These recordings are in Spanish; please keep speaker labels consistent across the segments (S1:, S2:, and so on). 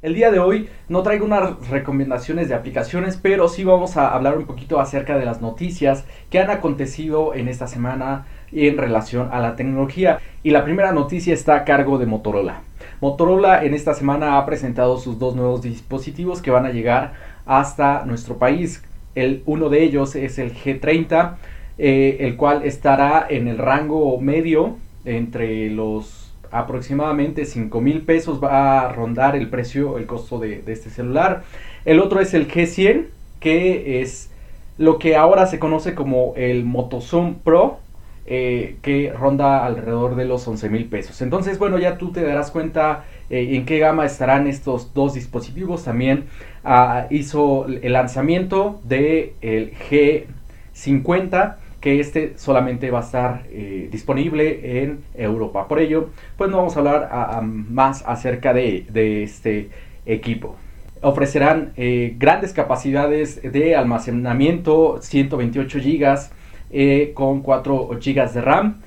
S1: El día de hoy no traigo unas recomendaciones de aplicaciones, pero sí vamos a hablar un poquito acerca de las noticias que han acontecido en esta semana en relación a la tecnología. Y la primera noticia está a cargo de Motorola. Motorola en esta semana ha presentado sus dos nuevos dispositivos que van a llegar hasta nuestro país. El, uno de ellos es el G30, eh, el cual estará en el rango medio entre los aproximadamente 5 mil pesos va a rondar el precio, el costo de, este celular. El otro es el G100, que es lo que ahora se conoce como el Motozoom Pro, eh, que ronda alrededor de los 11 mil pesos. Entonces, bueno, ya tú te darás cuenta eh, en qué gama estarán estos dos dispositivos. También ah, hizo el lanzamiento del el G50 que este solamente va a estar eh, disponible en Europa. Por ello, pues no vamos a hablar más acerca de, este equipo. Ofrecerán eh, grandes capacidades de almacenamiento, 128 GB eh, con 4 GB de RAM.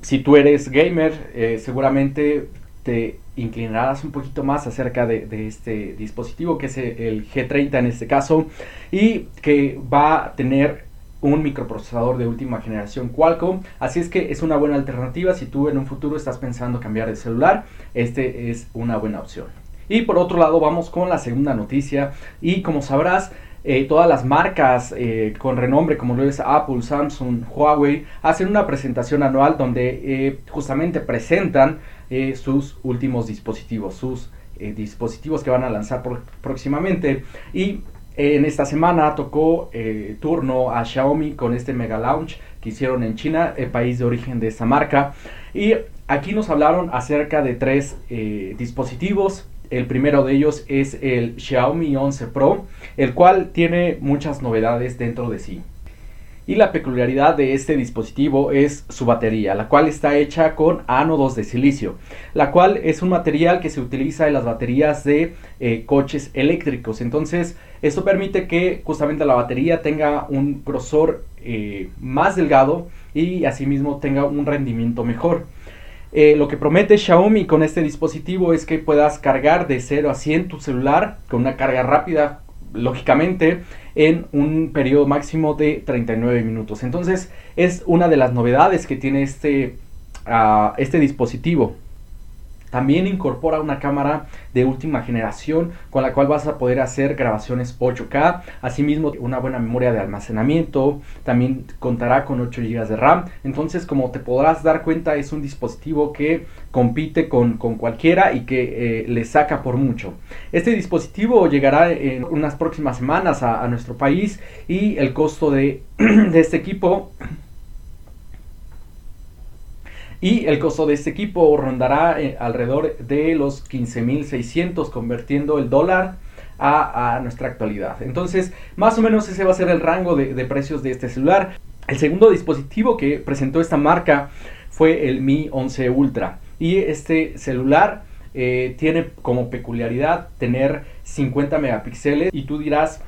S1: Si tú eres gamer, seguramente te inclinarás un poquito más acerca de, de, este dispositivo que es el G30 en este caso y que va a tener un microprocesador de última generación Qualcomm. Así es que es una buena alternativa si tú en un futuro estás pensando cambiar de celular. Este es una buena opción. Y por otro lado vamos con la segunda noticia y como sabrás eh, todas las marcas eh, con renombre como lo es Apple, Samsung, Huawei hacen una presentación anual donde eh, justamente presentan sus últimos dispositivos, sus dispositivos que van a lanzar próximamente y en esta semana tocó eh, turno a Xiaomi con este Mega Launch que hicieron en China, el país de origen de esta marca. Y aquí nos hablaron acerca de tres eh, dispositivos. El primero de ellos es el Xiaomi 11 Pro, el cual tiene muchas novedades dentro de sí. Y la peculiaridad de este dispositivo es su batería, la cual está hecha con ánodos de silicio, la cual es un material que se utiliza en las baterías de eh, coches eléctricos. Entonces, esto permite que justamente la batería tenga un grosor eh, más delgado y asimismo tenga un rendimiento mejor. Eh, lo que promete Xiaomi con este dispositivo es que puedas cargar de 0 a 100 tu celular con una carga rápida, lógicamente, en un periodo máximo de 39 minutos. Entonces es una de las novedades que tiene este, ah, este dispositivo. También incorpora una cámara de última generación con la cual vas a poder hacer grabaciones 8K. Asimismo, una buena memoria de almacenamiento. También contará con 8 GB de RAM. Entonces, como te podrás dar cuenta, es un dispositivo que compite con, cualquiera y que eh, le saca por mucho. Este dispositivo llegará en unas próximas semanas a, nuestro país y el costo de, de este equipo y el costo de este equipo rondará eh, alrededor de los 15.600 convirtiendo el dólar a, nuestra actualidad. Entonces, más o menos ese va a ser el rango de, precios de este celular. El segundo dispositivo que presentó esta marca fue el Mi 11 Ultra. Y este celular eh, tiene como peculiaridad tener 50 megapíxeles. Y tú dirás,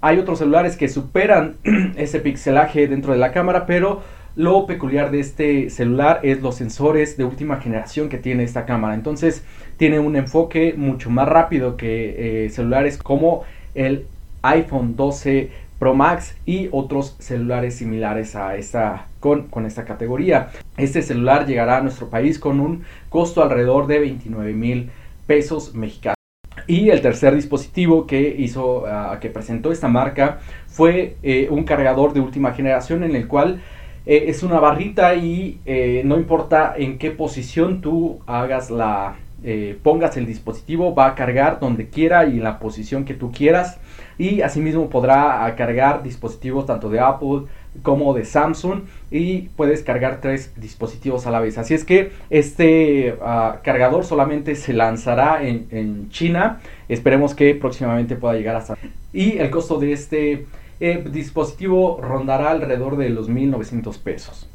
S1: hay otros celulares que superan ese pixelaje dentro de la cámara, pero lo peculiar de este celular es los sensores de última generación que tiene esta cámara. Entonces tiene un enfoque mucho más rápido que eh, celulares como el iPhone 12 Pro Max y otros celulares similares a esta con, con esta categoría. Este celular llegará a nuestro país con un costo alrededor de 29 mil pesos mexicanos. Y el tercer dispositivo que hizo, ah, que presentó esta marca fue eh, un cargador de última generación en el cual eh, es una barrita y eh, no importa en qué posición tú hagas la, eh, pongas el dispositivo, va a cargar donde quiera y en la posición que tú quieras. Y asimismo podrá cargar dispositivos tanto de Apple como de Samsung y puedes cargar tres dispositivos a la vez. Así es que este ah, cargador solamente se lanzará en, en China. Esperemos que próximamente pueda llegar hasta... Y el costo de este el dispositivo rondará alrededor de los 1.900 pesos.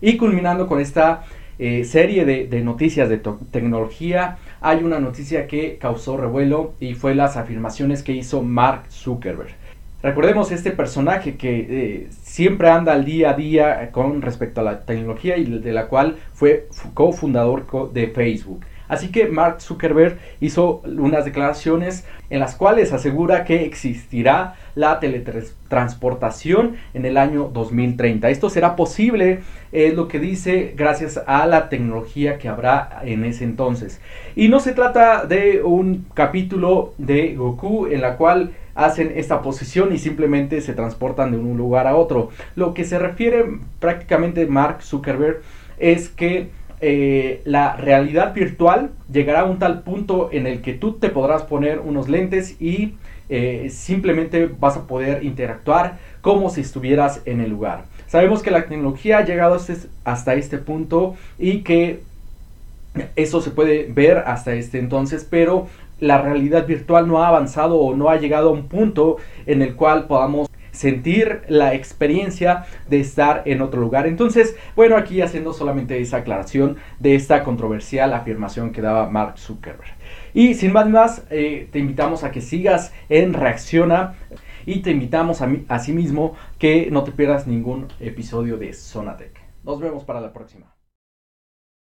S1: Y culminando con esta eh, serie de, noticias de tecnología, hay una noticia que causó revuelo y fue las afirmaciones que hizo Mark Zuckerberg. Recordemos este personaje que eh, siempre anda al día a día con respecto a la tecnología y de la cual fue cofundador de Facebook. Así que Mark Zuckerberg hizo unas declaraciones en las cuales asegura que existirá la teletransportación en el año 2030. Esto será posible, es lo que dice, gracias a la tecnología que habrá en ese entonces. Y no se trata de un capítulo de Goku en la cual hacen esta posición y simplemente se transportan de un lugar a otro. Lo que se refiere prácticamente Mark Zuckerberg es que eh, la realidad virtual llegará a un tal punto en el que tú te podrás poner unos lentes y eh, simplemente vas a poder interactuar como si estuvieras en el lugar. Sabemos que la tecnología ha llegado hasta este, este punto y que eso se puede ver hasta este entonces, pero la realidad virtual no ha avanzado o no ha llegado a un punto en el cual podamos sentir la experiencia de estar en otro lugar. Entonces, bueno, aquí haciendo solamente esa aclaración de esta controversial afirmación que daba Mark Zuckerberg. Y sin más más, eh, te invitamos a que sigas en Reacciona y te invitamos a, a sí mismo que no te pierdas ningún episodio de Zonatec. Nos vemos para la próxima.